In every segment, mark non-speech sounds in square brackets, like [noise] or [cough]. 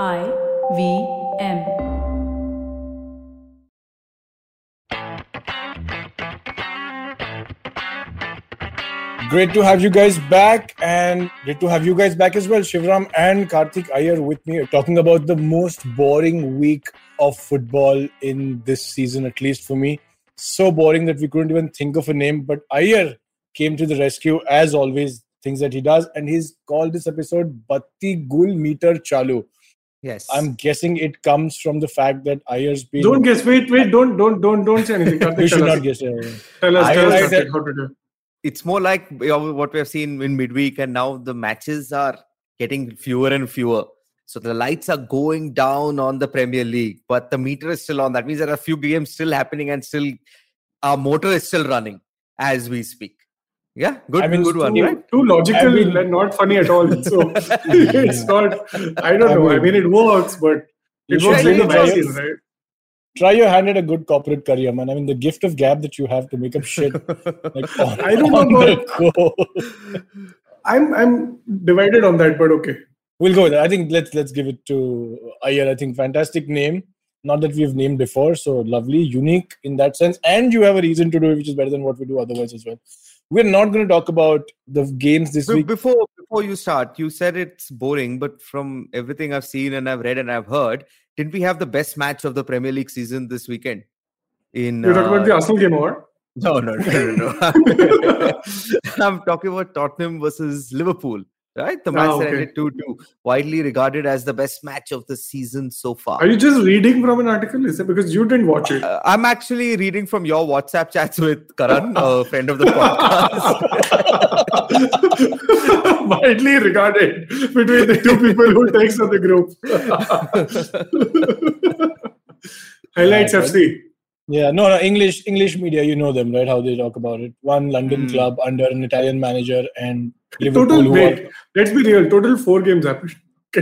I V M. Great to have you guys back, and great to have you guys back as well. Shivram and Karthik Iyer with me, talking about the most boring week of football in this season, at least for me. So boring that we couldn't even think of a name. But Iyer came to the rescue, as always, things that he does, and he's called this episode Batti Gul Meter Chalu. Yes. I'm guessing it comes from the fact that Iyer's been. Don't guess. Wait, wait. Don't, don't, don't, don't say anything. [laughs] Karthik, You should not us. guess. yeah. Tell us, tell us like Karthik, that- how to do. it's more like what we have seen in midweek, and now the matches are getting fewer and fewer. So the lights are going down on the Premier League, but the meter is still on. That means there are a few games still happening, and still our motor is still running as we speak. Yeah, good, I mean, good one, too- right? Too logical I mean- and not funny at all. So [laughs] it's not. I don't I know. I mean- mean, it works, but it should works like really a try vaccine, it. right? Try your hand at a good corporate career, man. I mean, the gift of gab that you have to make up shit. Like, [laughs] on, I don't know on. I'm I'm divided on that, but okay. We'll go with that. I think let's let's give it to Iyer. I think fantastic name. Not that we've named before, so lovely, unique in that sense, and you have a reason to do it, which is better than what we do otherwise as well. We're not going to talk about the games this Be- week. Before before you start, you said it's boring, but from everything I've seen and I've read and I've heard, didn't we have the best match of the Premier League season this weekend? In You're talking uh, about the Arsenal game, or? No, no, no, no, no. [laughs] [laughs] I'm talking about Tottenham versus Liverpool, right? The match Ah, okay. ended 2 2, widely regarded as the best match of the season so far. Are you just reading from an article? Is it because you didn't watch it? Uh, I'm actually reading from your WhatsApp chats with Karan, a [laughs] friend of the podcast. [laughs] Widely regarded between the two people who text on the group. [laughs] Highlights FC. Yeah, no, no, English English media, you know them, right? How they talk about it. One London Hmm. club under an Italian manager and Liverpool. Total, wait, are- let's be real. Total four games happened. [laughs]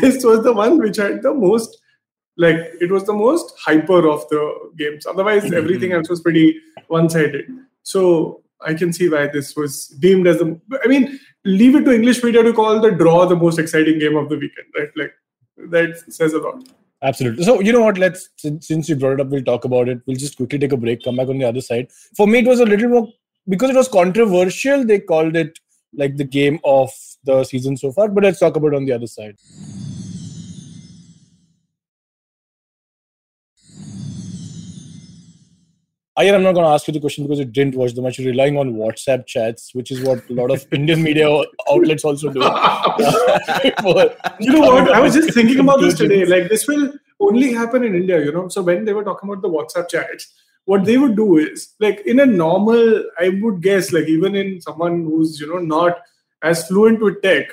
this was the one which had the most, like, it was the most hyper of the games. Otherwise, everything else was pretty one sided. So I can see why this was deemed as the. I mean, leave it to English media to call the draw the most exciting game of the weekend, right? Like, that says a lot. Absolutely. So you know what? Let's since, you brought it up, we'll talk about it. We'll just quickly take a break. Come back on the other side. For me, it was a little more because it was controversial. They called it like the game of the season so far. But let's talk about it on the other side. I'm not going to ask you the question because you didn't watch the match. You're relying on WhatsApp chats, which is what a lot of Indian media outlets also do. [laughs] you know what? I was just thinking about this today. Like, this will only happen in India, you know. So, when they were talking about the WhatsApp chats, what they would do is, like, in a normal, I would guess, like, even in someone who's, you know, not as fluent with tech,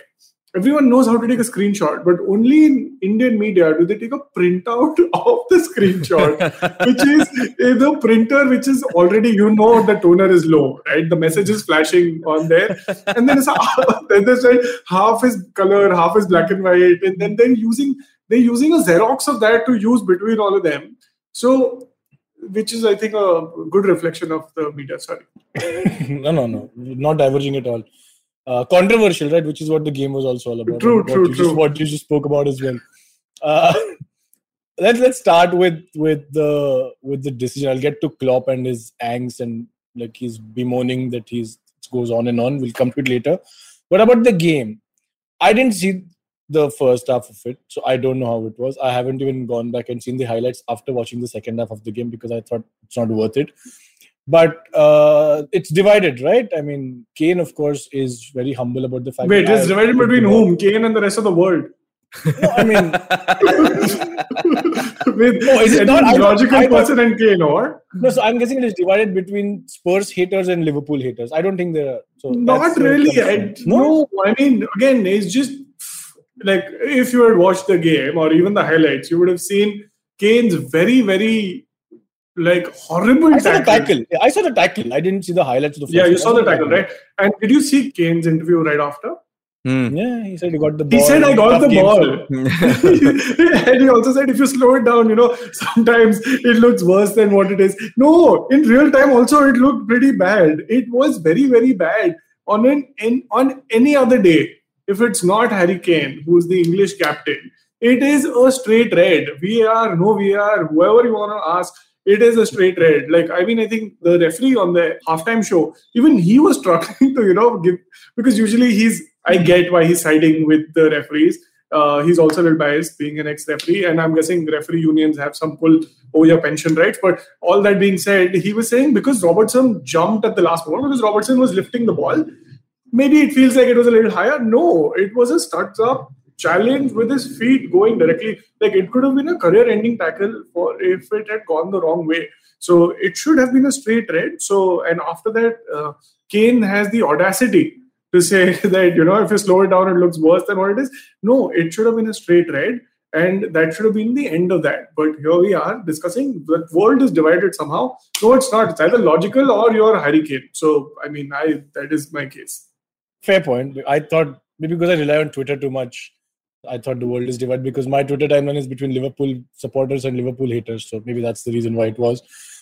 everyone knows how to take a screenshot, but only in Indian media do they take a printout [laughs] of the screenshot, [laughs] which is the printer, which is already, you know, the toner is low, right? The message is flashing on there. And then it's [laughs] then there's like half is color, half is black and white, and then they're using they're using a Xerox of that to use between all of them. So, which is I think a good reflection of the media. Sorry. no, no, no, not diverging at all. Uh, controversial, right? Which is what the game was also all about. True, what true, you true. Just, what you just spoke about as well. Uh, [laughs] let's let's start with with the with the decision. I'll get to Klopp and his angst and like he's bemoaning that he's it goes on and on. We'll come to it later. What about the game, I didn't see the first half of it, so I don't know how it was. I haven't even gone back and seen the highlights after watching the second half of the game because I thought it's not worth it but uh, it's divided, right? I mean, Kane, of course, is very humble about the fact. Wait, that it's I- divided between whom? Kane and the rest of the world. No, I mean, [laughs] With No, is it not? I logical I person and Kane, or no. So I'm guessing it is divided between Spurs haters and Liverpool haters. I don't think there are. So not that's where it really. I, from. no, I mean, again, it's just like if you had watched the game or even the highlights, you would have seen Kane's very, very like horrible I saw the tackle. tackle. I saw the tackle. I didn't see the highlights of the. First Yeah, you one. saw the tackle, right? And did you see Kane's interview right after? Hmm. Yeah, he said he got the ball. He said, "I got the game ball." [laughs] [laughs] and he also said, if you slow it down, you know, sometimes it looks worse than what it is. No, in real time, also it looked pretty bad. It was very, very bad on an in, on any other day. if it's not Harry Kane, who's the English captain, it is a straight red. VAR, no VAR, whoever you want to ask, it is a straight red. Like, I mean, I think the referee on the halftime show, even he was struggling [laughs] to, you know, give, because usually he's, I get why he's siding with the referees. Uh, he's also a little biased being an ex-referee, and I'm guessing referee unions have some pull over your pension rights. But all that being said, he was saying because Robertson jumped at the last moment because Robertson was lifting the ball, maybe it feels like it was a little higher. No, it was a studs up challenge with his feet going directly. Like it could have been a career-ending tackle for if it had gone the wrong way. So it should have been a straight red. So and after that, uh, Kane has the audacity to [laughs] say that you know if you slow it down, it looks worse than what it is. No, it should have been a straight red. And that should have been the end of that. But here we are discussing the world is divided somehow. No, it's not. It's either logical or you're Harry Kane. So I mean, I that is my case. Fair point. I thought maybe because I rely on Twitter too much, I thought the world is divided because my Twitter timeline is between Liverpool supporters and Liverpool haters. So maybe that's the reason why it was.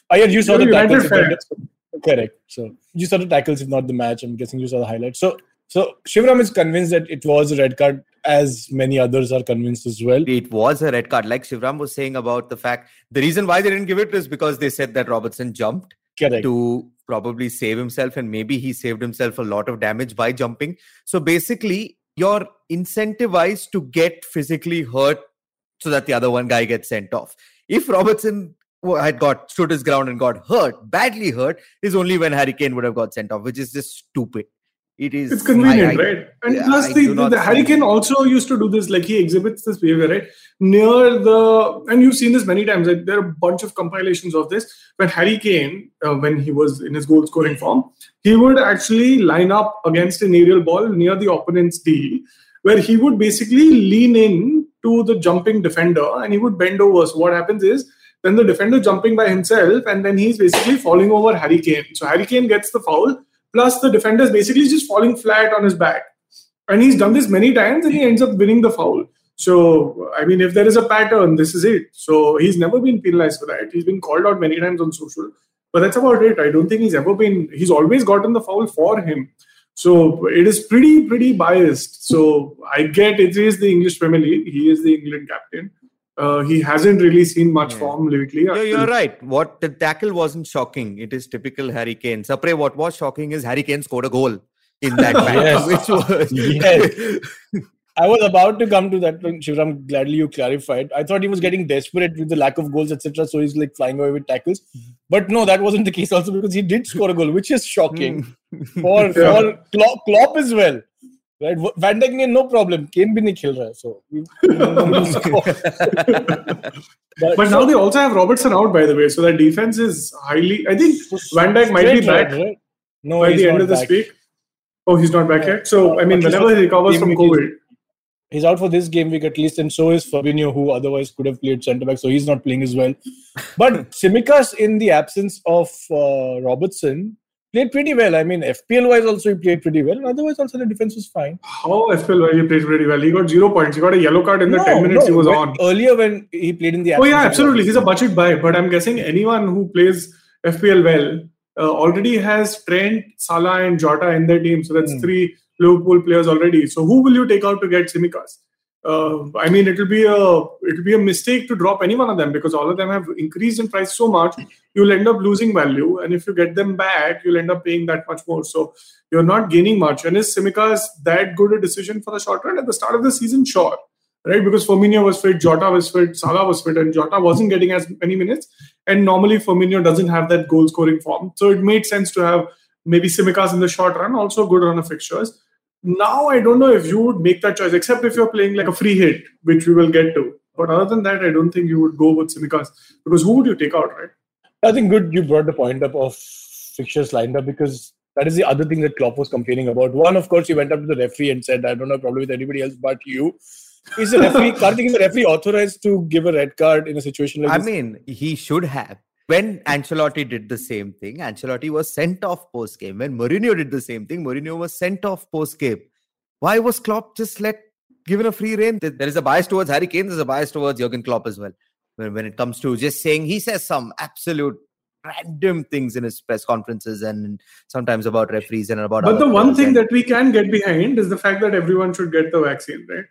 Ah, I heard you saw You're the tackles. If not- Correct. So you saw the tackles, if not the match. I'm guessing you saw the highlights. So so Shivram is convinced that it was a red card, as many others are convinced as well. It was a red card. Like Shivram was saying about the fact, the reason why they didn't give it is because they said that Robertson jumped Correct. to probably save himself, and maybe he saved himself a lot of damage by jumping. So basically, you're incentivized to get physically hurt so that the other one guy gets sent off. If Robertson had got stood his ground and got hurt, badly hurt, is only when Harry Kane would have got sent off, which is just stupid. It is It's convenient, I- I- right? And yeah, plus, I the, do the Harry Kane also used to do this. Like he exhibits this behavior, right? Near the, and you've seen this many times. Like, there are a bunch of compilations of this. When Harry Kane, uh, when he was in his goal scoring form, he would actually line up against an aerial ball near the opponent's D, where he would basically lean in to the jumping defender and he would bend over. So what happens is then the defender jumping by himself, and then he's basically falling over Harry Kane. So Harry Kane gets the foul, plus the defender is basically just falling flat on his back. And he's done this many times and he ends up winning the foul. So, I mean, if there is a pattern, this is it. So, he's never been penalized for that. He's been called out many times on social, but that's about it. I don't think he's ever been, he's always gotten the foul for him. So, it is pretty, pretty biased. So, I get it is the English Premier League. He is the England captain. Uh, he hasn't really seen much Yeah. form lately. You're, you're right. What the tackle wasn't shocking. It is typical Harry Kane. Sapre, what was shocking is Harry Kane scored a goal in that [laughs] match, Yes. which was Yes. [laughs] I was about to come to that one, Shivram. Gladly you clarified. I thought he was getting desperate with the lack of goals, etc. So he's like flying away with tackles. But no, that wasn't the case also because he did score a goal, which is shocking for [laughs] Yeah. for Klopp, Klopp as well. Right, Van Dijk ने no problem. Kane भी नहीं खेल रहा है, so we- we don't know who's score. [laughs] But [laughs] now they also have Robertson out, by the way. So that defense is highly. I think Van Dijk might be Straight back red, right? No, by he's the end not of this back. week. Oh, he's not back Yeah. yet. So I mean, At least whenever he recovers game from week is- COVID, He's out for this game week at least, and so is Fabinho, who otherwise could have played centre back, so he's not playing as well. [laughs] But Tsimikas, in the absence of uh, Robertson, played pretty well. I mean, FPL wise also he played pretty well. and Otherwise, also the defense was fine. how FPL wise he played pretty well. He got zero points. He got a yellow card in the No, ten minutes no, he was on. earlier when he played in the. Oh yeah, absolutely. He's a budget buy, but I'm guessing anyone who plays FPL well uh, already has Trent, Salah, and Jota in their team. So that's Hmm. three Liverpool players already. So who will you take out to get Tsimikas? Uh, I mean, it'll be a it'll be a mistake to drop any one of them because all of them have increased in price so much. You'll end up losing value, and if you get them back, you'll end up paying that much more. So you're not gaining much. And is Tsimikas that good a decision for the short run at the start of the season? Sure right? Because Firmino was fit, Jota was fit, Salah was fit, and Jota wasn't getting as many minutes. And normally Firmino doesn't have that goal scoring form. So it made sense to have maybe Tsimikas in the short run, also good run of fixtures. Now I don't know if you would make that choice, except if you're playing like a free hit, which we will get to. But other than that, I don't think you would go with Tsimikas because who would you take out, right? I think good you brought the point up of fixtures lined up because that is the other thing that Klopp was complaining about. One, of course, he went up to the referee and said, "I don't have a problem with anybody else but you." Is the referee? [laughs] Karthik, is the referee authorized to give a red card in a situation like I this? I mean, he should have. When Ancelotti did the same thing, Ancelotti was sent off post game. When Mourinho did the same thing, Mourinho was sent off post game. Why was Klopp just let given a free rein? There is a bias towards Harry Kane. There's a bias towards Jurgen Klopp as well. When, when it comes to just saying he says some absolute random things in his press conferences and sometimes about referees and about. But the one thing and- that we can get behind is the fact that everyone should get the vaccine, right?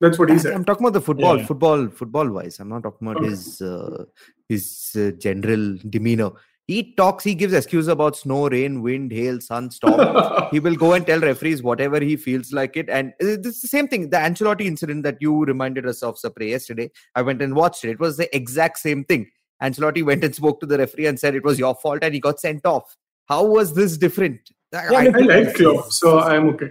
That's what he said. I'm talking about the football, Yeah. football, football wise. I'm not talking about Okay. his uh, his uh, general demeanor. He talks, he gives excuses about snow, rain, wind, hail, sun, storm. [laughs] he will go and tell referees whatever he feels like it. And this is the same thing. The Ancelotti incident that you reminded us of, Sapre, yesterday. I went and watched it. It was the exact same thing. Ancelotti [laughs] went and spoke to the referee and said it was your fault, and he got sent off. How was this different? Yeah, I like Klopp, so I'm okay.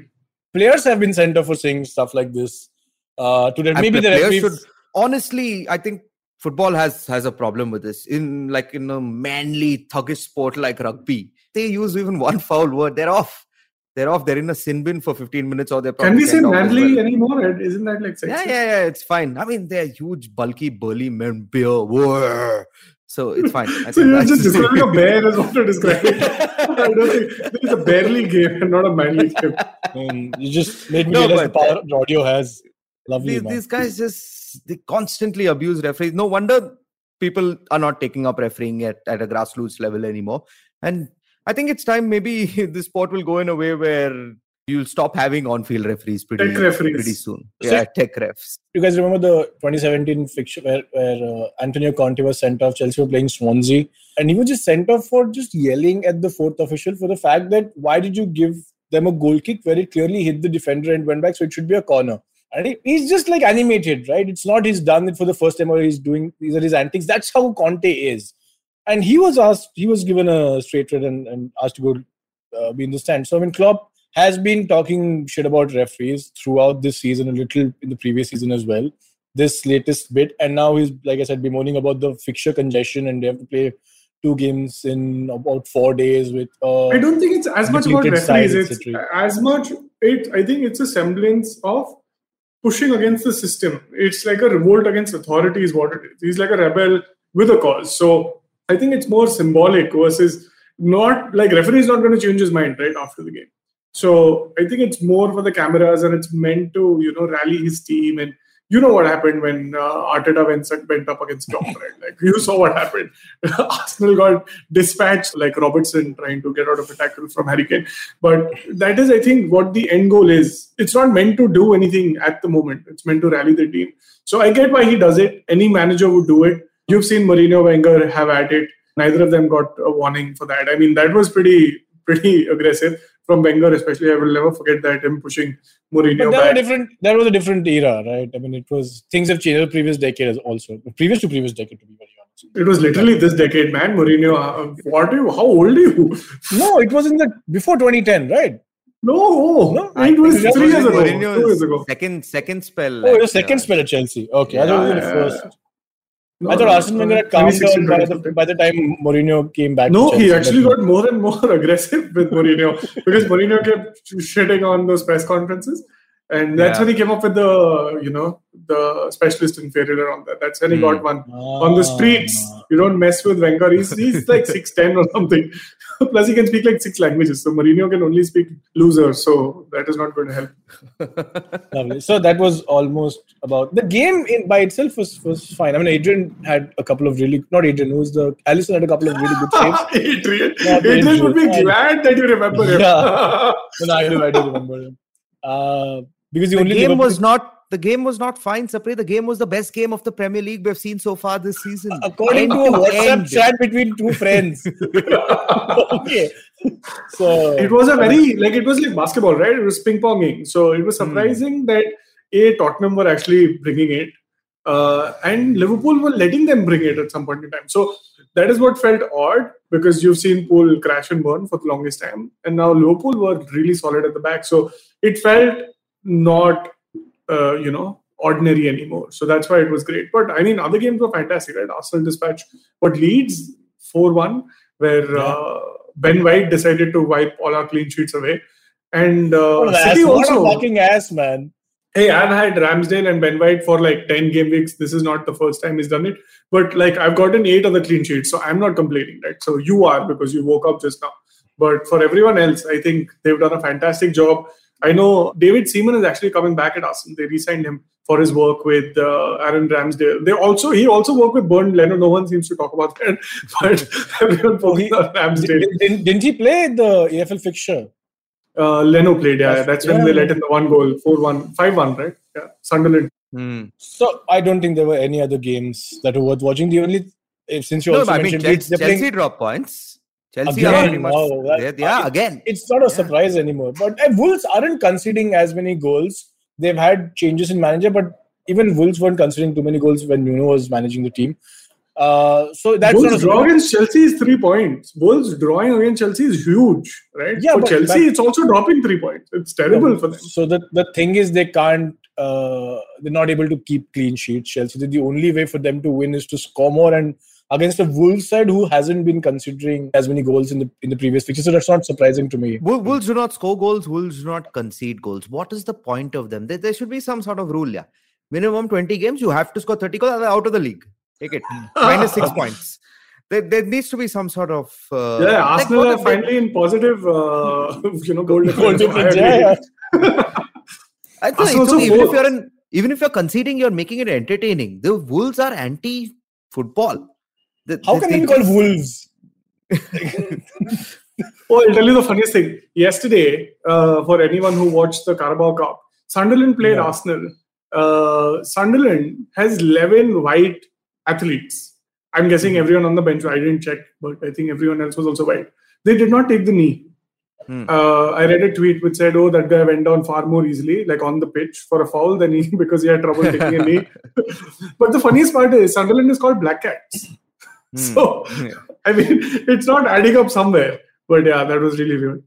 Players have been sent off for saying stuff like this. Uh, to that, And maybe the players referees. should honestly i think football has has a problem with this in like in a manly thuggish sport like rugby they use even [laughs] one foul word they're off they're off they're in a sin bin for 15 minutes or they're Can we say sent off as manly well. anymore? Isn't that like sexy? yeah yeah yeah it's fine i mean they're huge bulky burly men beer Whoa. so it's fine I [laughs] So you're just describing a bear as what to describe it. I don't think this is a barely game and [laughs] not a manly game. Um, you just made me No, realize the power the audio has. Lovely, these, these guys just they constantly abuse referees. No wonder people are not taking up refereeing at, at a grassroots level anymore. And I think it's time maybe [laughs] the sport will go in a way where you'll stop having on-field referees pretty, Tech referees. pretty soon. So- Yeah, tech refs. you guys remember the 2017 fixture where, where uh, Antonio Conte was sent off? Chelsea were playing Swansea, and he was just sent off for just yelling at the fourth official for the fact that why did you give them a goal kick where it clearly hit the defender and went back, so it should be a corner. He's just like animated, right? It's not he's done it for the first time or he's doing these are his antics. That's how Conte is. And he was asked, he was given a straight red and, and asked to go uh, be in the stand. So I mean, Klopp has been talking shit about referees throughout this season, a little in the previous season as well. This latest bit, and now he's like I said, bemoaning about the fixture congestion, and they have to play two games in about four days with. Uh, I don't think it's as much about side, referees. It's as much. It. I think it's a semblance of pushing against the system. It's like a revolt against authority, is what it is. He's like a rebel with a cause. So I think it's more symbolic versus not like referee is not going to change his mind right after the game. So I think it's more for the cameras and it's meant to you know rally his team and you know what happened when uh, Arteta went, went up against Klopp, right? [laughs] Like you saw what happened. [laughs] Arsenal got dispatched like Robertson trying to get out of a tackle from Harry Kane. But that is, I think, what the end goal is. It's not meant to do anything at the moment. It's meant to rally the team. So I get why he does it. Any manager would do it. You've seen Mourinho, Wenger have at it. Neither of them got a warning for that. I mean, that was pretty pretty aggressive from Wenger, especially. I will never forget that him pushing Mourinho But that was a back. different. That was a different era, right? I mean, it was things have changed. The previous decade as also previous to previous decade, to be very honest. It was literally this decade, man. Mourinho, uh, what are you? How old are you? No, it was in the before 2010, right? No, No, it was three years ago, Mourinho's two years ago. Second second spell. Oh, your second uh, spell at Chelsea. Okay, I thought it was Yeah, the yeah, first. I thought Arsene Wenger had calmed down by the, by the time Mourinho came back. No, he actually got more and more [laughs] aggressive with Mourinho because Mourinho kept shitting on those press conferences. And that's Yeah. when he came up with the, you know, the specialist in failure on that. That's when he Hmm. got one on the streets. Ah. You don't mess with Wenger. He's, he's like 6'10 or something. [laughs] Plus, he can speak like six languages. So Mourinho can only speak loser. So that is not going to help. [laughs] Lovely. So that was almost about the game in by itself was was fine. I mean, Adrian had a couple of really not Adrian, who's the Alisson had a couple of really good [laughs] saves. Adrian, Not Adrian would be glad that you remember him. Yeah. No, I do, I do remember him. Uh, because the, The only game was not the game was not fine, Sapre. The game was the best game of the Premier League we've seen so far this season. according End to a WhatsApp end. chat between two friends. [laughs] okay, so it was a very like it was like basketball, right? It was ping ponging. So it was surprising that a Tottenham were actually bringing it, uh, and Liverpool were letting them bring it at some point in time. So that is what felt odd because you've seen Pool crash and burn for the longest time, and now Liverpool were really solid at the back. So it felt not, uh, you know, ordinary anymore. So that's why it was great. But I mean, other games were fantastic, right? Arsenal dispatch, but Leeds four one, where Yeah. uh, Ben White decided to wipe all our clean sheets away, and uh, what, an ass, City what a fucking ass, man. Hey, I've had Ramsdale and Ben White for like 10 game weeks. This is not the first time he's done it. But like I've gotten eight other clean sheets. So I'm not complaining, right? So you are because you woke up just now. But for everyone else, I think they've done a fantastic job. I know David Seaman is actually coming back at Arsenal. They re-signed him for his work with uh, Aaron Ramsdale. They also he also worked with Bernd Leno. No one seems to talk about that, [laughs] but everyone Oh, focuses on Ramsdale. Didn't, didn't he play the EFL fixture? Uh, Leno played. Yeah, that's when Yeah. they let in the one goal, 4-1, 5-1, right? Yeah, Sunderland. Hmm. So I don't think there were any other games that were worth watching. The only if, since you No, also but I mean, mentioned Chelsea, they're Chelsea playing- drop points. Chelsea Again? are pretty much. Wow, that- they're- yeah, again. it's not a surprise anymore. But uh, Wolves aren't conceding as many goals. They've had changes in manager, but even Wolves weren't conceding too many goals when Nuno was managing the team. Uh, so that's not Wolves a draw against Chelsea is three points. Wolves drawing against Chelsea is huge, right? Yeah, for but- Chelsea, but- it's also dropping three points. It's terrible for them. So the, the thing is, they can't. Uh, they're not able to keep clean sheets. Chelsea. The only way for them to win is to score more, and against a Wolves side who hasn't been considering as many goals in the in the previous fixture. So that's not surprising to me. Wolves do not score goals. Wolves do not concede goals. What is the point of them? There, there should be some sort of rule. Yeah, minimum twenty games. You have to score thirty goals. otherwise Out of the league. Take it. [laughs] Minus six points. There, there needs to be some sort of. Uh, Yeah, like Arsenal what are if they- finally in positive, uh, [laughs] you know, goal Goal difference. difference, I yeah, yeah. [laughs] I think Arsenal it's also okay, even if you're in, even if you're conceding, you're making it entertaining. The Wolves are anti-football. The- How they- can they they be called Wolves? [laughs] Oh, I'll tell you the funniest thing. Yesterday, uh, for anyone who watched the Carabao Cup, Sunderland played Yeah. Arsenal. Uh, Sunderland has 11 white athletes. I'm guessing Mm-hmm. everyone on the bench, I didn't check, but I think everyone else was also white. They did not take the knee. Hmm. Uh, I read a tweet which said, "Oh, that guy went down far more easily, like on the pitch for a foul than he [laughs] because he had trouble taking a knee." [laughs] but the funniest part is Sunderland is called Black Cats. Hmm. So Yeah. I mean, it's not adding up somewhere. But yeah, that was really weird.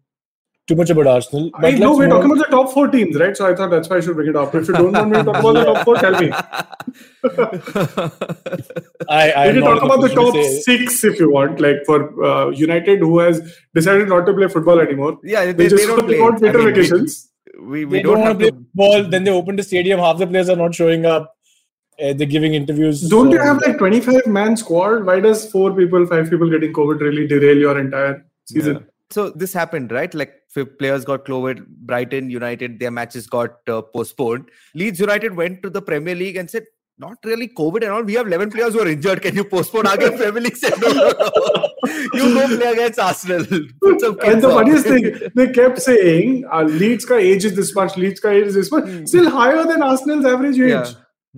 Too much about Arsenal. I know we're move talking about the top four teams, right? So I thought that's why I should bring it up. If you don't want me to talk about the top four, tell me. [laughs] I, I We can talk about the position to top say- six if you want, like for uh, United, who has decided not to play football anymore. yeah, they, They, they just don't play. want I winter mean, we- vacations. We, we, they don't, don't, want to to. play ball. Then they open the stadium. Half the players are not showing up. Uh, they're giving interviews. Don't you have like 25 man squad? Why does four people, five people getting COVID really derail your entire season? So this happened, right? Like f- players got COVID. Brighton United, their matches got uh, postponed. Leeds United went to the Premier League and said, "Not really COVID and all. We have 11 players who are injured. Can you postpone?" Again, Premier League said, "No, no, no. You go play against Arsenal." Put [laughs] some And kids the on." funniest thing, they kept saying uh, Leeds ka age is this much, Leeds ka age is this much, still higher than Arsenal's average age. Hmm. yeah,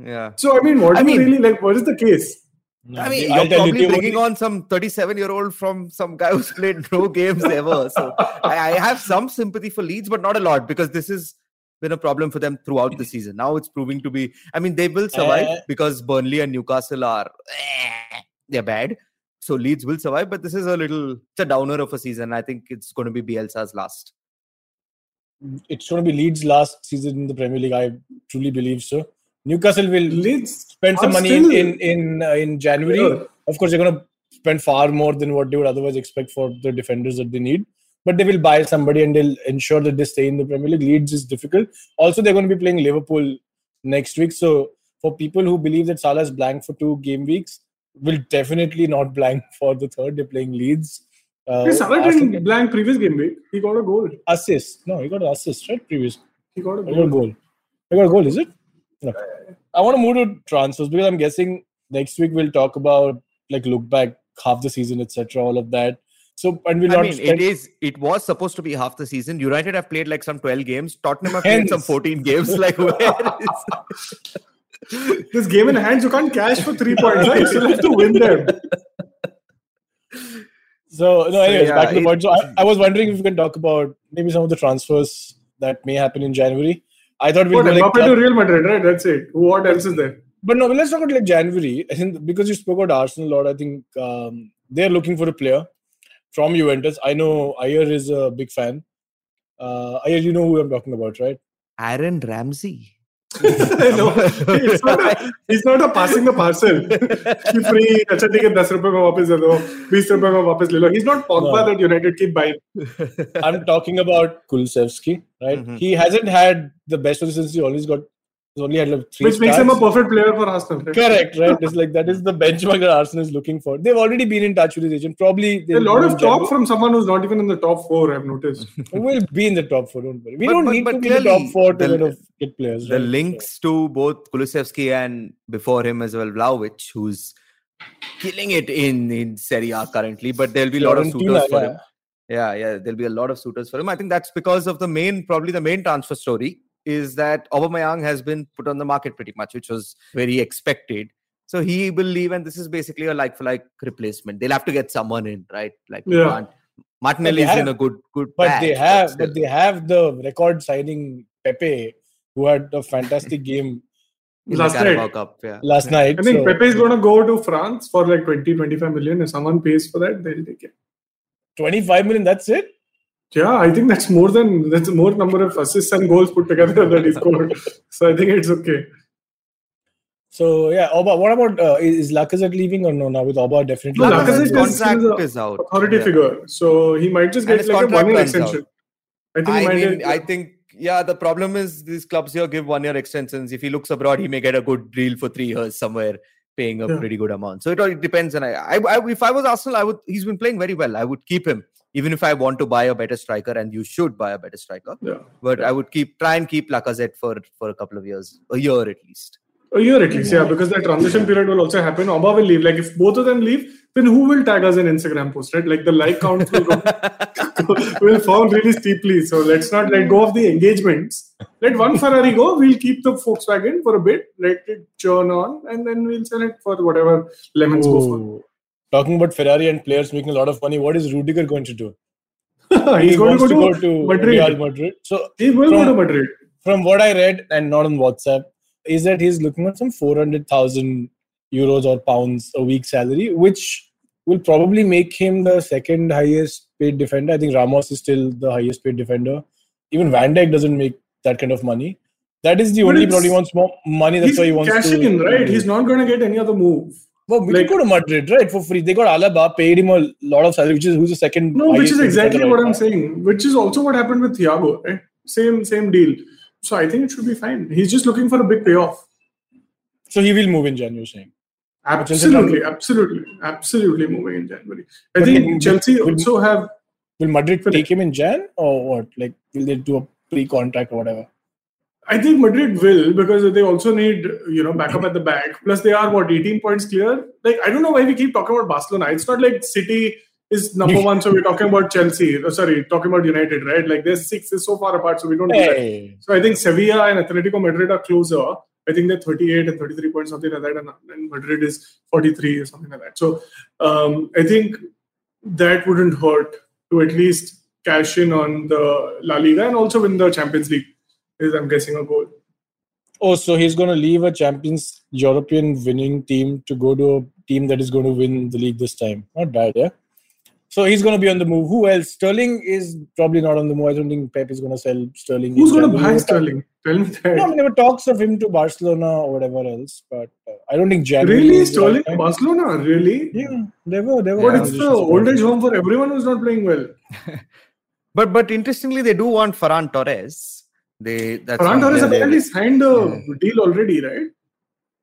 yeah. So I mean, what I do you mean- really like? What is the case? No, I mean, I'll you're tell you, probably bringing on some 37 year old from some guy who's played no [laughs] games ever. So I, I have some sympathy for Leeds, but not a lot because this has been a problem for them throughout the season. Now it's proving to be. I mean, they will survive Uh, because Burnley and Newcastle are eh, they're bad. So Leeds will survive, but this is a little it's a downer of a season. I think it's going to be Bielsa's last. it's going to be Leeds last season in the Premier League. I truly believe so. Newcastle will Leeds spend some money still- in in uh, in January. Yeah. Of course, they're going to spend far more than what they would otherwise expect for the defenders that they need. But they will buy somebody and they'll ensure that they stay in the Premier League. Leeds is difficult. Also, they're going to be playing Liverpool next week. So, for people who believe that Salah is blank for two game weeks, will definitely not [laughs] blank for the third. They're playing Leeds. Uh, Hey, Salah didn't blank previous game week. He got a goal. assist. No, he got an assist, right? Previous. He got a I got a goal. goal. I got a goal, is it? No. I want to move to transfers because I'm guessing next week we'll talk about like look back half the season, etc. All of that. So and we'll I not mean, spend- it is. It was supposed to be half the season. United have played like some 12 games. Tottenham have played some 14 games. Like where is? [laughs] This game in hands, you can't cash for three points. Right? You still have to win them. So no, anyways, yeah, back to the it- point. So I, I was wondering if we can talk about maybe some of the transfers that may happen in January. I thought we'll What, go like Mbappe to Real Madrid, right? That's it. What else is there? But no, let's talk about like January. I think because you spoke about Arsenal a lot, I think um, they're looking for a player from Juventus. I know Iyer is a big fan. Uh, Iyer, you know who I'm talking about, right? Aaron Ramsey. [laughs] no, it's not a, it's not a passing the parcel. कि free, अच्छा ठीक है दस रुपए में वापस दे दो बीस रुपए में वापस ले लो. He's not Pogba No. that United keep buying. I'm talking about Kulusevski, right? Mhm. He hasn't had the best of the since he always got He's only had like three Which makes him a perfect player for Arsenal. Right? Correct, right? It's like that is the benchmark that Arsenal is looking for. They've already been in touch with his agent. Probably A lot of talk from someone who's not even in the top four. I've noticed. [laughs] We'll be in the top four. Don't worry. We But- don't but- need but to be in the top four to the- kind of get players. the right? links to both Kulusevski and before him as well Vlahovic, who's killing it in in Serie A currently. But there'll be a lot of Fiorentina, suitors for yeah. him. Yeah, yeah, there'll be a lot of suitors for him. I think that's because of the main, probably the main transfer story is that Aubameyang has been put on the market pretty much, which was very expected. So he will leave, and this is basically a like for like replacement. They'll have to get someone in, right? Like you Yeah. can't. Martinelli is in a good good. But patch, they have, still. but they have the record signing Pepe, who had a fantastic game [laughs] Last night. Cup, yeah. last night. I think so Pepe is going to go to France for like 20, 25 million. If someone pays for that, they'll take it. 25 million. That's it. Yeah, I think that's more than that's more number of assists and goals put together that he scored. [laughs] so I think it's okay. So yeah, Oba. What about uh, is is Lacazette leaving or no? Now with Oba, definitely. No, Lacazette's Lacazette is contract still the is out. Authority yeah. figure. So he might just get like a one year runs out. extension. I think he I might mean, get- I think yeah. The problem is these clubs here give one year extensions. If he looks abroad, he may get a good deal for three years somewhere, paying a Yeah. pretty good amount. So it all depends. And I, I, I, if I was Arsenal, I would. He's been playing very well. I would keep him, even if I want to buy a better striker. And you should buy a better striker. yeah. But I would keep try and keep Lacazette for for a couple of years, a year at least. A year at least, yeah, because that transition period will also happen. Oba will leave. Like if both of them leave, then who will tag us in Instagram post, right? Like the like count will, go, [laughs] will fall really steeply. So let's not let go of the engagements. Let one Ferrari go. We'll keep the Volkswagen for a bit, let it churn on, and then we'll sell it for whatever lemons go Oh, talking about Ferrari and players making a lot of money. What is Rudiger going to do? [laughs] for. He He's going wants to go to, go to Madrid. Real Madrid. So He will go From- to Madrid. from what I read and not on WhatsApp, is that he's looking at some 400,000 euros or pounds a week salary, which will probably make him the second highest paid defender. I think Ramos is still the highest paid defender. Even Van Dijk doesn't make that kind of money. That is the But only problem. He wants more money. That's why he wants cashing to. in, right? He's not going to get any other move. Well, we like- can go to Madrid, right, for free. They got Alaba, paid him a lot of salary, which is who's the second. No, which is exactly what right I'm now. saying. Which is also what happened with Thiago, right? Same same deal. So I think it should be fine. He's just looking for a big payoff. So he will move in January, saying. Absolutely, absolutely, absolutely moving in January. I But think like, Chelsea will- also have. Will Madrid take him in Jan or what? Like, will they do a pre-contract or whatever? I think Madrid will because they also need you know backup at the back. Plus they are what 18 points clear. Like I don't know why we keep talking about Barcelona. It's not like City is number one, so we're talking about Chelsea. Oh, sorry, talking about United, right? Like their six is so far apart, so we don't. do that. So I think Sevilla and Atletico Madrid are closer. I think they're 38 and 33 points, something like that, and, and Madrid is 43 or something like that. So um, I think that wouldn't hurt to at least cash in on the La Liga and also win the Champions League. Is I'm guessing a goal. oh, so he's going to leave a Champions European winning team to go to a team that is going to win the league this time. Not bad, yeah. So he's going to be on the move. Who else? Sterling is probably not on the move. I don't think Pep is going to sell Sterling. Who's going to buy Sterling? Tell me that. No, I mean, there were talks of him to Barcelona or whatever else, but uh, I don't think January. really, is the right Sterling, time. Barcelona, really? Yeah, they were. They were. But Yeah. it's the old age home for everyone who's not playing well. [laughs] But but interestingly, they do want Ferran Torres. They that's Ferran one Torres player they- apparently signed a deal already, right?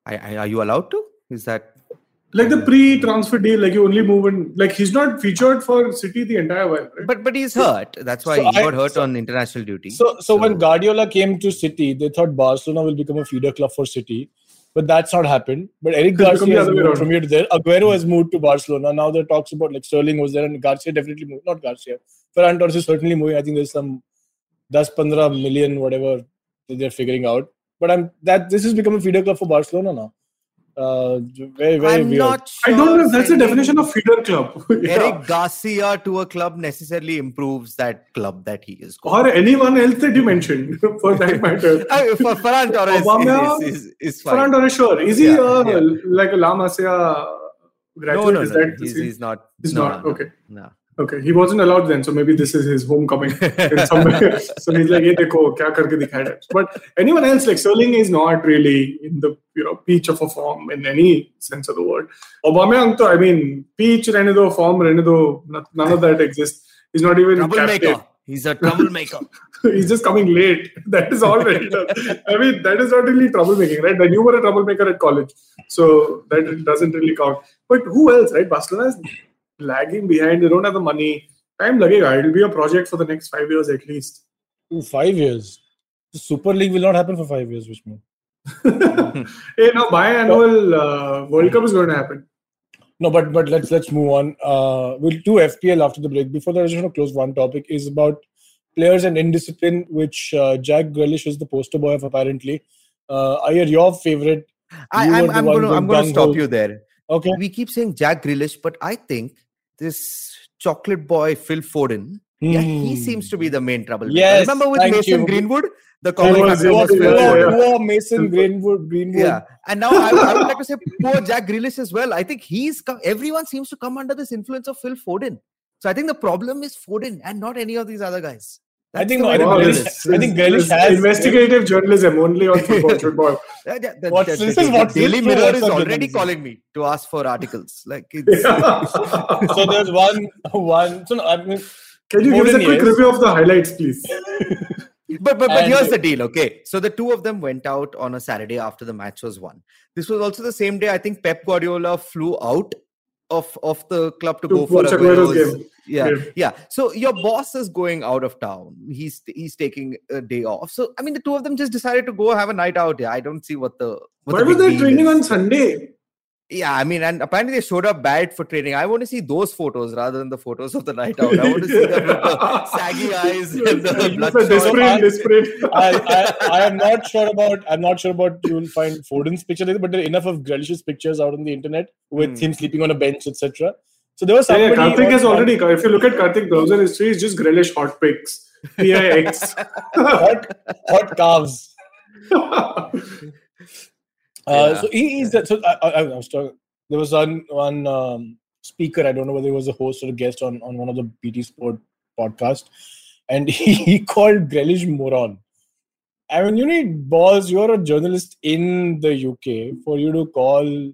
I- I- are you allowed to? Is that Like the pre-transfer deal, like you only move in. Like he's not featured for City the entire while, right? But but he's hurt. That's why So he I- got hurt so- on international duty. So, so when Guardiola came to City, they thought Barcelona will become a feeder club for City, but that's not happened. But Eric Garcia has moved from here to there. Aguero has moved to Barcelona. Now there are talks about like Sterling was there, and Garcia definitely moved. Not Garcia. Ferran Torres is certainly moving. I think there's some 10 15 million whatever they're figuring out. But I'm that this has become a feeder club for Barcelona now. Uh, very very I'm weird. not I don't know if that's the definition of feeder club. [laughs] Yeah. Eric Garcia to a club necessarily improves that club that he is. going. Or anyone else that you mentioned, [laughs] for that [laughs] matter. I- for Ferran Torres Obama- is, is, is fine. Ferran Torres, sure. Is he Yeah, uh, yeah. like a La Masia graduate? no, no, is no. that He's, he's not. He's no, not. no, Okay. No. Okay, he wasn't allowed then, so maybe this is his homecoming [laughs] in somewhere. so he's like, "Hey, dekho, kya karke dikhaya?" But anyone else, like Sterling, is not really in the you know peach of a form in any sense of the word. Aubameyang, I mean, peach, rehne do, form, rehne do, none of that exists. He's not even Troublemaker. He's a troublemaker. [laughs] He's just coming late. [laughs] That is all does. I mean, that is not really troublemaking, right? Then you were a troublemaker at college, so that doesn't really count. But who else, right? Barcelona is lagging behind. They don't have the money. Time lagega. It'll be a project for the next five years at least. Ooh, five years. The Super League will not happen for five years, which means. [laughs] hey, now biannual uh, World Cup is going to happen. No, but but let's let's move on. Uh, we'll do FPL after the break. Before that, I just want to close one topic is about players and indiscipline, which uh, Jack Grealish is the poster boy of apparently. Uh, Iyer, your favorite? I, you I'm, I'm going to I'm going to stop gung-ho. you there. Okay. We keep saying Jack Grealish, but I think this chocolate boy Phil Foden, yeah, he Hmm. seems to be the main trouble. Yes, remember with Mason you. Greenwood, the He comic was- was- was Phil yeah, Poor, Foden. yeah. poor Mason Greenwood. Greenwood. Yeah, and now I, I would like to say poor Jack Grealish as well. I think he's come, everyone seems to come under this influence of Phil Foden. So I think the problem is Foden and not any of these other guys. I think- the no, I think Wow, Grealish- this. this- I think this- Grealish has- investigative journalism only on football. football. The- the- What's- the- this is what Daily Mirror is already journalism? calling me to ask for articles. Like it's, [laughs] So there's one one. So no, I mean, Can you give us a quick yes. review of the highlights, please? [laughs] But but, but And- here's the deal, okay? So the two of them went out on a Saturday after the match was won. This was also the same day I think Pep Guardiola flew out of of the club to, To go for watch Aguero's Aguero's. game. Yeah, Yeah. yeah. So your boss is going out of town. He's he's taking a day off. So I mean, the two of them just decided to go have a night out. Yeah, I don't see what the what Why the were they training is. on Sunday? Yeah, I mean, and apparently they showed up bad for training. I want to see those photos rather than the photos of the night out. I want to see them with the [laughs] saggy eyes and the It's a bloodshot. desperate, desperate. I, I, I am not sure about. I'm not sure about. You will find Foden's picture, but there are enough of Grealish's pictures out on the internet with Hmm. him sleeping on a bench, etc. So there was Yeah, somebody. yeah, Karthik on- has already. If you look at Karthik browser history, it's just Grealish hot pics. [laughs] PIX. hot, hot calves. [laughs] Uh, Yeah. So he is. That. So I, I, I was talking. There was one one um, speaker. I don't know whether he was a host or a guest on on one of the BT Sport podcast, and [laughs] he, he called Grealish moron. I mean, you need balls. You're a journalist in the UK for you to call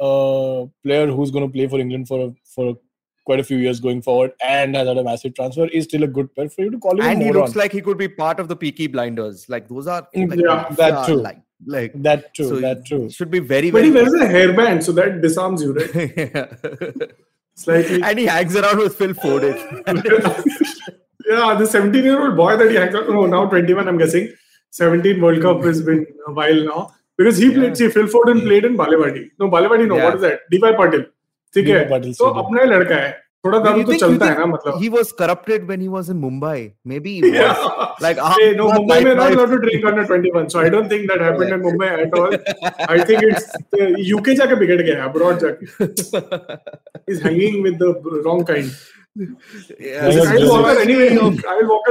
a player who's going to play for England for a, for quite a few years going forward and has had a massive transfer is still a good player for you to call him and a he moron. looks like he could be part of the Peaky Blinders. Like those are like, yeah, that are too. Like like that true. so that true. Should be very but very. he wears a hairband, so that disarms you, right? [laughs] Slightly. and he hangs around with Phil Foden. [laughs] yeah, the 17 year old boy that he hangs out, no, oh, now 21, I'm guessing. 17 World Cup has been a while now. Because he played, see, Phil Foden played in Balewadi. No, Balewadi, no, Yeah. what is that? DY Patil. ठीक है तो अपना ही लड़का है। थोड़ा दम तो चलता है ना मतलब। He was corrupted when he was in Mumbai maybe like no Mumbai में not to drink under 21 so I don't think that happened in Mumbai at all I think it's UK जाके बिगड़ गया अब्रॉड जाके। Is hanging with the wrong kind Yeah, That was Kyle just- Walker anyway.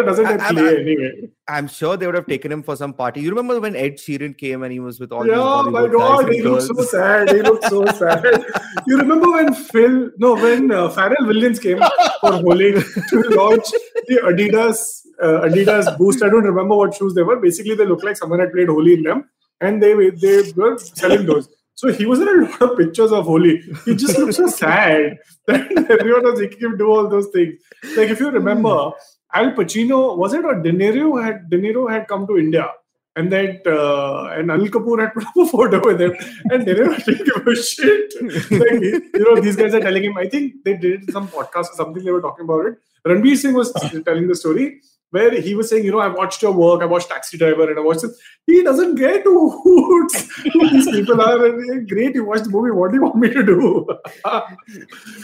Doesn't I'm- play I'm- anyway. I'm sure they would have taken him for some party. You remember when Ed Sheeran came and he was with all Yeah, these my God, he looks so sad. He looks so [laughs] sad. You remember when Phil, no, when uh, Pharrell Williams came for Holi to launch the Adidas uh, Adidas Boost. I don't remember what shoes they were. Basically, they look like someone had played Holi in them, and they they were selling those. So he was in a lot of pictures of Holi. He just looked so sad that [laughs] everyone was making him do all those things. Like if you remember, Al Pacino was it or De Niro had De Niro had come to India and that uh, and Anil Kapoor had put up a photo with him and De Niro [laughs] didn't give a shit. Like, you know, these guys are telling him. I think they did some podcast or something. They were talking about it. Ranveer Singh was telling the story where he was saying, you know, I watched your work, I watched Taxi Driver, and I watched this. He doesn't get [laughs] who, who these people are. And, great, you watched the movie. What do you want me to do?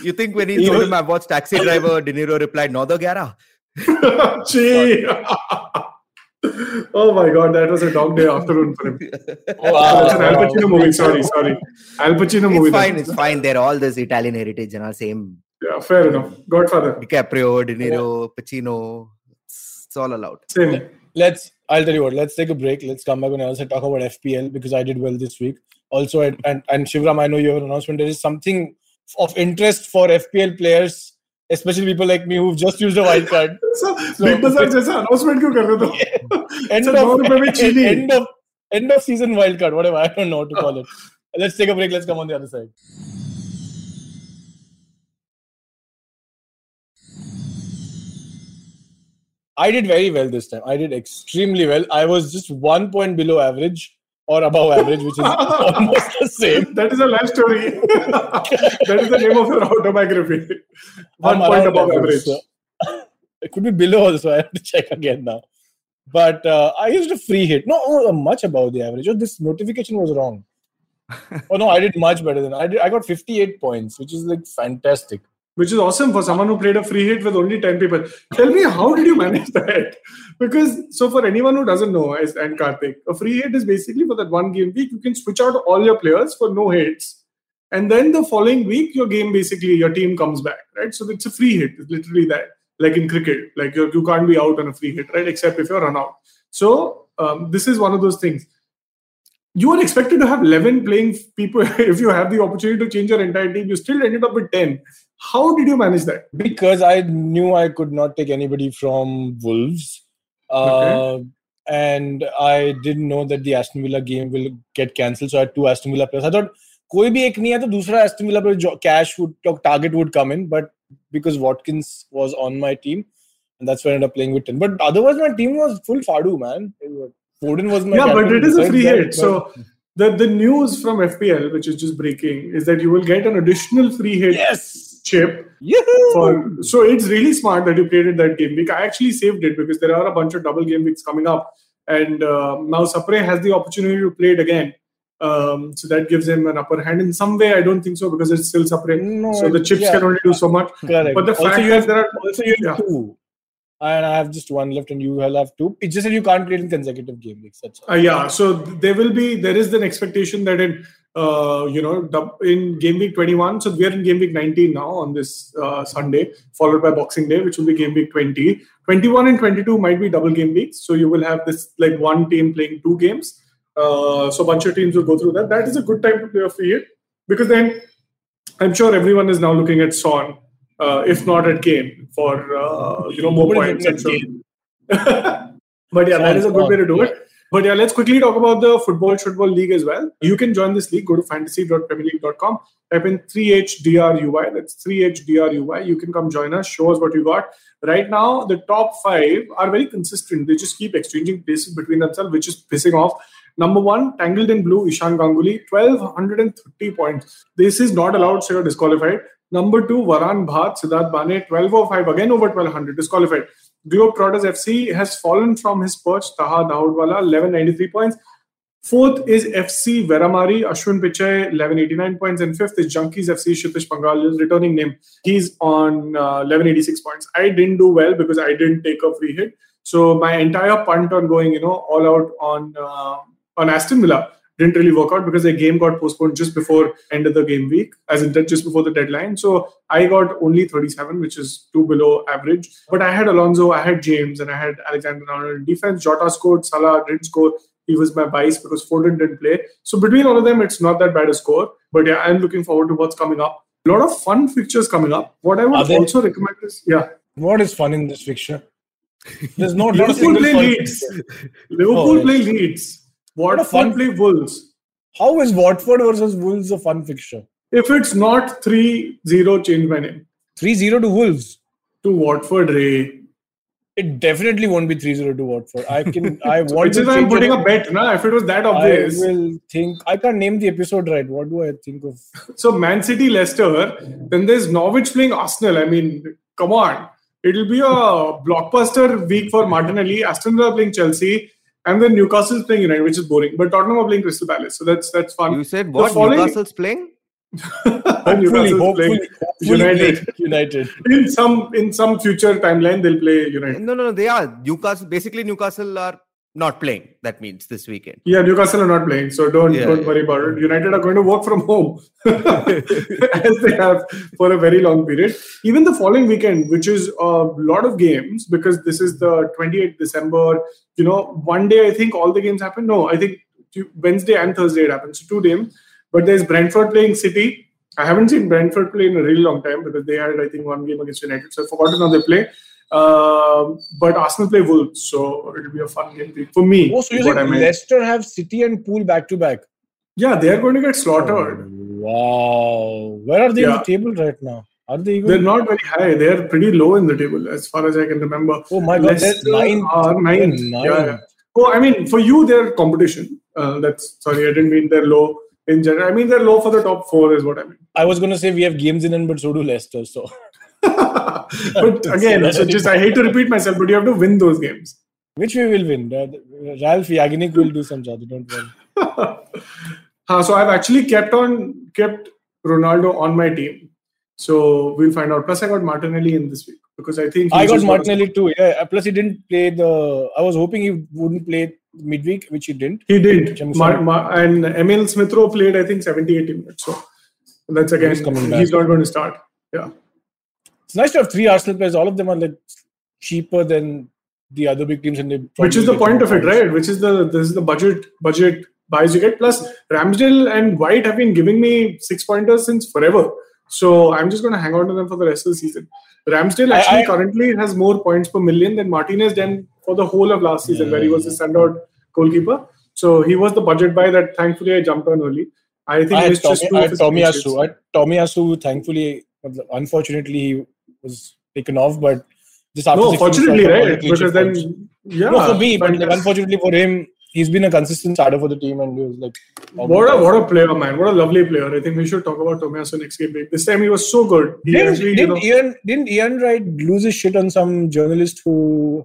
You think when he He told was- him I watched Taxi Driver, De Niro replied, "No, the Gyara." [laughs] Gee. oh my god, that was a dog day afternoon for him. Oh, wow. That's an Al Pacino movie. Sorry, sorry. Al Pacino movie. It's fine. that It's was. fine. They're all this Italian heritage and our same Yeah, fair enough. Godfather. DiCaprio, De Niro, Pacino. It's, it's all allowed. Same. let's i'll tell you what let's take a break let's come back and also talk about fpl because i did well this week also and and, and shivram i know you have an announcement there is something of interest for fpl players especially people like me who've just used a wild card [laughs] So, [laughs] Big Bazaar जैसा announcement क्यों कर रहे हो? end So, now of रुपए में चीनी. end of end of season wild card whatever i don't know what to call it [laughs] let's take a break let's come on the other side I did very well this time. I did extremely well. I was just one point below average or above average, which is [laughs] almost the same. That is a life story. [laughs] that is the name of your autobiography. One I'm point above average. so- it could be below also. [laughs] I have to check again now. But uh, I used a free hit. No, oh, much above the average. Oh, this notification was wrong. oh no, I did much better than I did. I got 58 points, which is like fantastic. Which is awesome for someone who played a free hit with only 10 people. Tell me, how did you manage that? [laughs] Because, so for anyone who doesn't know, and Karthik, a free hit is basically for that one game week, you can switch out all your players for no hits. And then the following week, your game basically, your team comes back, right? So it's a free hit, it's literally that. Like in cricket, like you can't be out on a free hit, right? Except if you're run out. So um, this is one of those things You are expected to have 11 playing people. [laughs] if you have the opportunity to change your entire team, you still ended up with 10. How did you manage that? because I knew I could not take anybody from Wolves. Uh, and I didn't know that the Aston Villa game will get cancelled. So I had two Aston Villa players. I thought कोई भी एक नहीं है तो दूसरा Aston Villa player जो- cash would target would come in, but because Watkins was on my team, and that's why I ended up playing with 10. But otherwise, my team was full Fadu, man. Foden was my yeah, but it is a free hit. but- So the, the news from FPL, which is just breaking, is that you will get an additional free hit yes, chip. For, so it's really smart that you played it that game week. I actually saved it because there are a bunch of double game weeks coming up. And uh, now Sapre has the opportunity to play it again. Um, so that gives him an upper hand in some way. I don't think so because it's still Sapre. No, so the chips yeah. can only do so much. Correct. But the also, fact you that have there are also you have Yeah. two, and I have just one left, and you will have two. It's just that you can't play in consecutive game weeks. That's. Uh, yeah, so there will be there is an expectation that in uh, you know in game week 21, so we are in game week 19 now on this uh, Sunday, followed by Boxing Day, which will be game week 20. 21 and 22 might be double game weeks, so you will have this like one team playing two games. Uh, so a bunch of teams will go through that. That is a good time to play a hit because then I'm sure everyone is now looking at Son, uh, if not at Kane, for uh, you know more points. I'm sure. [laughs] but yeah, that is a good way to do it. But yeah, let's quickly talk about the Football Football League as well. You can join this league. Go to fantasy.premierleague.com. Type in 3HDRUY. That's 3HDRUY. You can come join us. Show us what you got. Right now, the top five are very consistent. They just keep exchanging places between themselves, which is pissing off. Number one, Tangled in Blue, Ishan Ganguly, 1230 points. This is not allowed, so you're disqualified. Number two, Varan Bhat, Siddharth Bane, 1205, again over 1200, disqualified. Globetrotters FC has fallen from his perch, Taha Dawoodwala, 1193 points. Fourth is FC Veramari, Ashwin Pichai, 1189 points. And fifth is Junkies FC, Shitish Pangal, returning name. He's on uh, 1186 points. I didn't do well because I didn't take a free hit. So my entire punt on going, you know, all out on uh, on Aston Villa didn't really work out because the game got postponed just before end of the game week, as in just before the deadline. So I got only 37, which is two below average. But I had Alonso, I had James, and I had Alexander Arnold in defense. Jota scored, Salah didn't score. He was my vice because Foden didn't play. So between all of them, it's not that bad a score. But yeah, I'm looking forward to what's coming up. A lot of fun fixtures coming up. What I would there- also recommend is yeah, What is fun in this fixture? There's no [laughs] Liverpool play fun Leeds. Liverpool Oh, play Leeds. What a Watford fun- play Wolves. How is Watford versus Wolves a fun fixture? If it's not 3-0, change my name. 3-0 to Wolves. To Watford, Ray. It definitely won't be 3-0 to Watford. I can [laughs] I want Which to is I'm putting it. a bet, na? If it was that obvious. I will think I can't name the episode right. What do I think of? [laughs] So Man City, Leicester, then there's Norwich playing Arsenal. I mean, come on. It'll be a blockbuster week for Martinelli. Aston Villa playing Chelsea, and then Newcastle's playing United, which is boring. But Tottenham are playing Crystal Palace, so that's that's fun. You said what? following- Newcastle's playing? [laughs] Hopefully, Newcastle's hopefully, playing hopefully United. [laughs] United. in some in some future timeline, they'll play United. No, no, no. They are Newcastle. Basically, Newcastle are not playing. That means this weekend. Yeah, Newcastle are not playing, so don't Yeah, don't yeah. worry about it. United are going to work from home [laughs] [laughs] as they have for a very long period. Even the following weekend, which is a lot of games, because this is the 28th December. You know, one day I think all the games happen. No, I think Wednesday and Thursday it happens. So two games. But there's Brentford playing City. I haven't seen Brentford play in a really long time because they had I think one game against United. So I've forgotten how they play. Um, but Arsenal play Wolves, so it'll be a fun game for me. Oh, so you what think I meant. Leicester have City and Pool back to back? Yeah, they are going to get slaughtered. Wow. Where are they in Yeah. the table right now? Are they even? They're not very high. They're pretty low in the table, as far as I can remember. oh my god, they're Leicester ninth. are ninth. They're Yeah, yeah. Oh, I mean, for you, they're competition. Uh, that's sorry, I didn't mean they're low in general. I mean, they're low for the top four, is what I mean. I was gonna say we have games in hand, but so do Leicester. So [laughs] [laughs] but again, so just I hate to repeat myself, but you have to win those games. which we will win. Ralf Rangnick will do some job. Don't worry. [laughs] Uh, so I've actually kept on kept Ronaldo on my team. So we'll find out. Plus, I got Martinelli in this week because I think I got Martinelli too. Yeah. Plus, he didn't play the. I was hoping he wouldn't play midweek, which he didn't. He did. Mar- Mar- and Emile Smith Rowe played, I think, 70 80 minutes. So that's again, He's he's not going to start. Yeah. It's nice to have three Arsenal players. All of them are like cheaper than the other big teams, and they Which is the point of it, right? Which is the this is the budget budget buys you get. Plus, Ramsdale and White have been giving me six pointers since forever. So I'm just going to hang on to them for the rest of the season. Ramsdale I- actually I- currently has more points per million than Martinez done for the whole of last season, where he was the standout goalkeeper. So he was the budget buy that thankfully I jumped on early. I think I had it's just Tommy, two I had Tommy. Asu. I had Tomiyasu, thankfully, unfortunately, he was taken off, but just after No, 16 fortunately, right? Because points. then, yeah. no, for me, but unfortunately for him, he's been a consistent starter for the team, and he was like, What a what a player, man! What a lovely player. I think we should talk about Tomiyasu next game. week. This time he was so good. He Didn't, actually, didn't, know, Ian, didn't Ian Wright lose his shit on some journalist who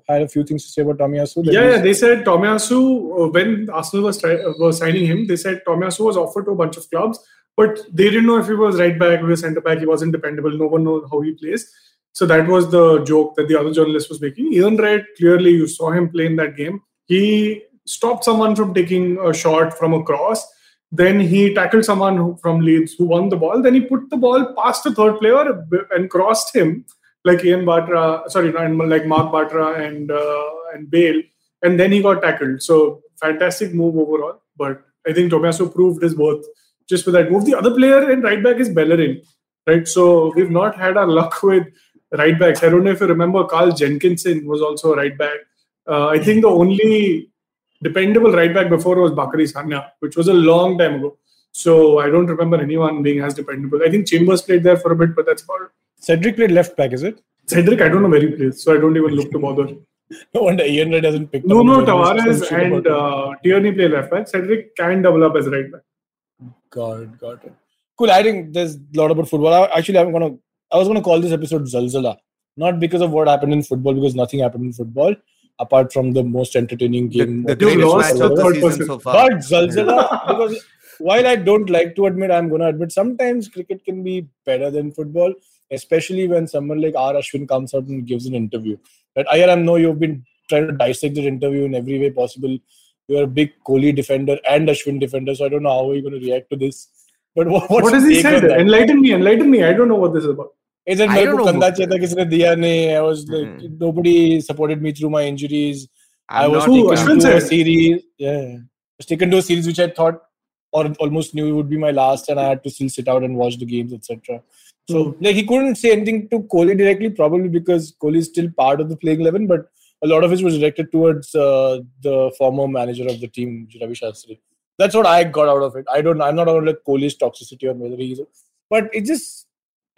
had a few things to say about Tomiyasu? Yeah, was- yeah, they said Tomiyasu uh, when Arsenal was try, uh, was signing him. They said Tomiyasu was offered to a bunch of clubs, but they didn't know if he was right back, he was centre back. He wasn't dependable. No one knows how he plays. So that was the joke that the other journalist was making. Ian Wright clearly, you saw him playing that game. He stopped someone from taking a shot from a cross. Then he tackled someone who, from Leeds who won the ball. Then he put the ball past the third player and crossed him, like Ian Batra, sorry, like Mark Batra and uh, and Bale, and then he got tackled. So fantastic move overall. But I think Tomiyasu proved his worth just with that move. The other player in right back is Bellerin, right? So we've not had our luck [laughs] with right backs. I don't know if you remember, Carl Jenkinson was also a right back. Uh, I think the only dependable right back before was Bakary Sagna, which was a long time ago. So I don't remember anyone being as dependable. I think Chambers played there for a bit, but that's about it. Cedric played left back, is it? Cedric, I don't know where he plays, so I don't even look to bother. [laughs] No wonder Ian Wright hasn't picked No, up. no, journalist Tavares and uh, Tierney play left back. Cedric can develop as right back. Got it, got it. Cool. I think there's a lot about football. I, actually, I'm gonna. I was gonna call this episode Zalzala, not because of what happened in football, because nothing happened in football apart from the most entertaining The, game. the of greatest lost match the of the third season person. so far. But Zalzala, because while I don't like to admit, I'm gonna admit sometimes cricket can be better than football, especially when someone like R. Ashwin comes out and gives an interview. But I know you've been trying to dissect the interview in every way possible. You're a big Kohli defender and Ashwin defender, so I don't know how you're going to react to this. But what, what's what has he take on said? Enlighten me, enlighten me. I don't know what this is about. Is it I मेरे don't को know कंधा who- चाहिए था किसी ने दिया नहीं I was like Mhm. nobody supported me through my injuries I I'm was not- Who, taken Ashwin to a said? series yeah I was taken to a series which I thought or almost knew would be my last and I had to still sit out and watch the games etc so Hmm. like he couldn't say anything to Kohli directly probably because Kohli is still part of the playing 11 but a lot of it was directed towards uh, the former manager of the team Ravi Shastri that's what I got out of it I don't I'm not on like Kohli's toxicity or whether he's but it just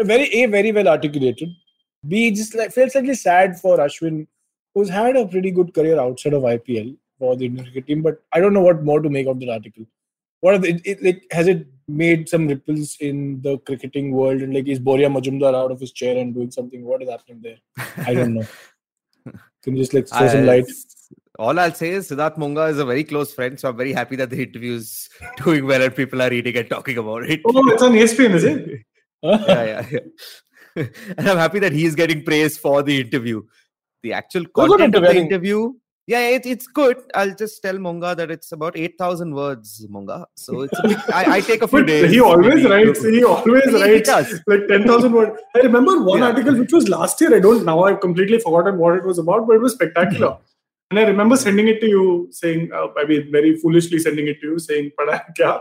very a very well articulated. B just like feels slightly sad for Ashwin, who's had a pretty good career outside of IPL for the Indian cricket team. But I don't know what more to make of that article. What are the, it, it, like has it made some ripples in the cricketing world and like is Boria Majumdar out of his chair and doing something? What is happening there? I don't know. [laughs] Can you just like throw some light? All I'll say is Siddharth Monga is a very close friend, so I'm very happy that the interview is [laughs] doing well and people are reading and talking about it. Oh, it's on ESPN, is it? [laughs] [laughs] yeah, yeah, yeah. [laughs] and I'm happy that he's getting praise for the interview. The actual content of the interview, yeah, it, it's good. I'll just tell Monga that it's about 8,000 words, Monga. So it's a bit, I, I take a few [laughs] days. he always writes. He always He- he writes does. like ten thousand words. I remember one Yeah. article which was last year. I don't now. I've completely forgotten what it was about, but it was spectacular. And I remember sending it to you, saying, uh, I mean, very foolishly sending it to you, saying, "Pada kya?"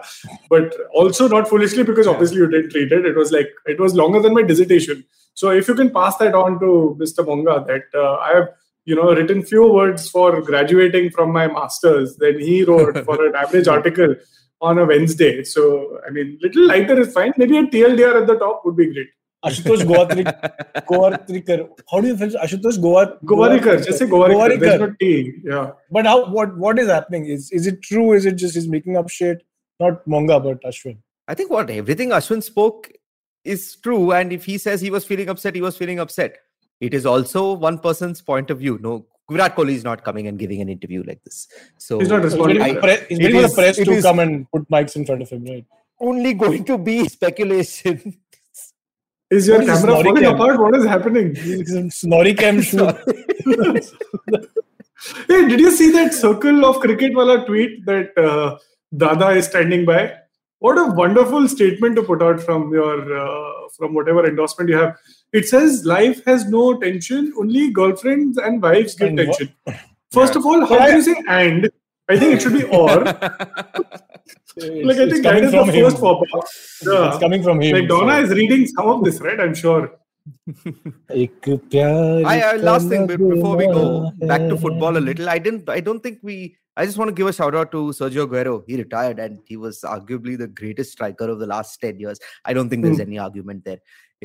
But also not foolishly because obviously you didn't read it. It was like it was longer than my dissertation. So if you can pass that on to Mr. Monga, that uh, I have you know written few words for graduating from my masters then he wrote for an [laughs] average article on a Wednesday. So I mean, little lighter is fine. Maybe a TLDR at the top would be great. Ashutosh Goatri, Goatrikar. How do you finish Ashutosh Goat? Govarikar, just say Govarikar. There's no T. Yeah. But how? What? What is happening? Is is it true? Is it just he's making up shit? Not Monga, but Ashwin. I think what everything Ashwin spoke is true, and if he says he was feeling upset, he was feeling upset. It is also one person's point of view. No, Virat Kohli is not coming and giving an interview like this. So He's not responding. waiting, I- for, the he's waiting for the press to is- come and put mics in front of him, right? only going to be speculation. Is your What is camera Nori falling cam? apart? What is happening? Snorri cam [laughs] shoot. Hey, did you see that circle of cricket wala tweet that uh, Dada is standing by? What a wonderful statement to put out from your uh, from whatever endorsement you have. It says life has no tension, only girlfriends and wives give And tension. First of all, how do you say and? I think it should be or. [laughs] like I think that is the him. first pop up. It's coming from him. Like Donna so. is reading some of this, right? I'm sure. [laughs] I, I, uh, last thing before we go back to football a little. I didn't. I don't think we. I just want to give a shout out to Sergio Aguero. He retired and he was arguably the greatest striker of the last ten years. I don't think there's hmm. any argument there.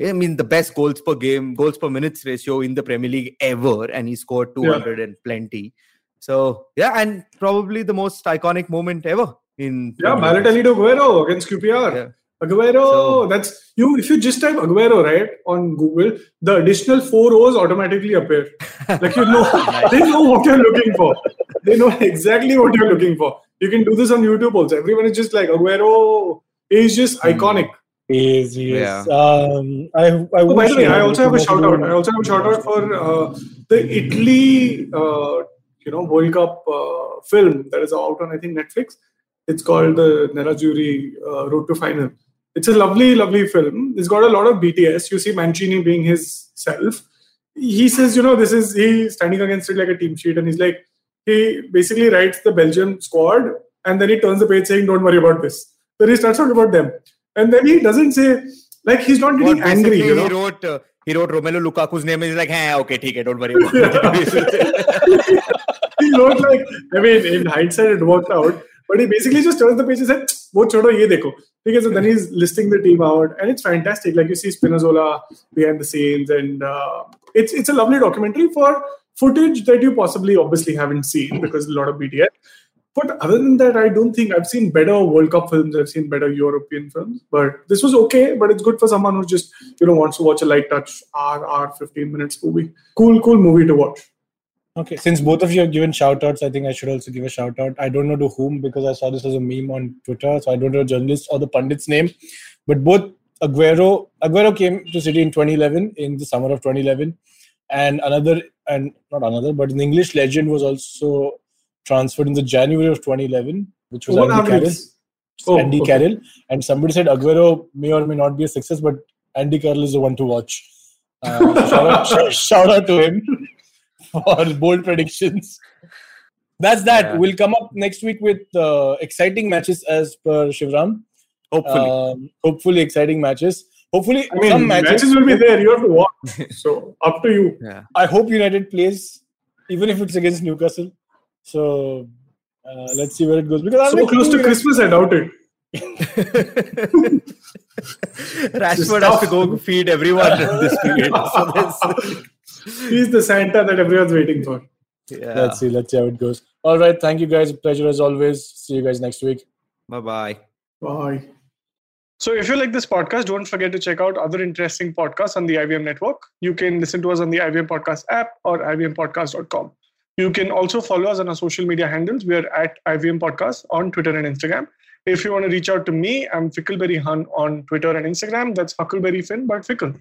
I mean, the best goals per game, goals per minutes ratio in the Premier League ever, and he scored 200 yeah. and plenty. So yeah, and probably the most iconic moment ever in. Yeah, Premier League. Balotelli to Aguero against QPR. Yeah. Aguero, So- that's you. If you just type Aguero right on Google, the additional four O's automatically appear. Like you know, [laughs] they know what you're looking for. They know exactly what you're looking for. You can do this on YouTube also. Everyone is just like Aguero is just Hmm. iconic. Is, he. Yeah. Um, I, I Oh, by wish the way, I also have a more shout out. I also have a shout out for uh, the Italy, uh, you know, World Cup uh, film that is out on I think Netflix. It's called the Nerazzurri uh, Road to Final. It's a lovely, lovely film. It's got a lot of BTS. You see Mancini being his self. He says, you know, this is he standing against it like a team sheet, and he's like, he basically writes the Belgium squad, and then he turns the page saying, "Don't worry about this." Then he starts talking about them, and then he doesn't say like he's not getting angry. You know? he wrote. Uh, he wrote Romelu Lukaku's name and he's like, hey, okay, okay, don't worry about it. [laughs] he wrote like, I mean, in hindsight, it worked out. But he basically just turns the page and said, "Wo chodo, ye dekho." Because so then he's listing the team out, and it's fantastic. Like you see Spinazzola behind the scenes, and uh, it's it's a lovely documentary for footage that you possibly obviously haven't seen because a lot of BTS. But other than that, I don't think I've seen better World Cup films. I've seen better European films. But this was okay. But it's good for someone who just you know wants to watch a light touch hour, hour, fifteen minutes movie. Cool, cool movie to watch. Okay, since both of you have given shout outs, I think I should also give a shout out. I don't know to whom because I saw this as a meme on Twitter, so I don't know the journalist or the pundit's name. But both Aguero Aguero came to City in 2011, in the summer of 2011, and another and not another, but an English legend was also transferred in the January of 2011, which was What Andy Carroll. Oh, Andy okay. Carroll, and somebody said Aguero may or may not be a success, but Andy Carroll is the one to watch. Uh, shout, out, [laughs] shout, shout out to him for [laughs] bold predictions. That's that. Yeah. We'll come up next week with uh, exciting matches as per Shivram. Hopefully. Um, hopefully, exciting matches. Hopefully, I mean, some matches, matches. will be there. You have to watch. So up to you. yeah. I hope United plays, even if it's against Newcastle. So uh, let's see where it goes. Because I'm So close to United- Christmas, I doubt it. [laughs] Rashford has to go feed everyone this period. [laughs] So there's- He's the Santa that everyone's waiting for. yeah. Let's see. Let's see how it goes. All right. Thank you guys. Pleasure as always. See you guys next week. Bye bye. Bye. So if you like this podcast, don't forget to check out other interesting podcasts on the IVM network. You can listen to us on the IVM Podcast app or IVMPodcast.com. You can also follow us on our social media handles. We are at IVM Podcast on Twitter and Instagram. If you want to reach out to me, I'm Fickleberry Hun on Twitter and Instagram. That's Huckleberry Finn, but Fickle.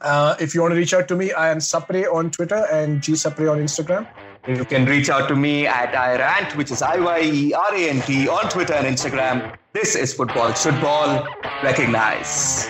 Uh, if you want to reach out to me, I am Sapre on Twitter and G Sapre on Instagram. You can reach out to me at iRant, which is I-Y-E-R-A-N-T on Twitter and Instagram. This is Football Should Ball. Recognize.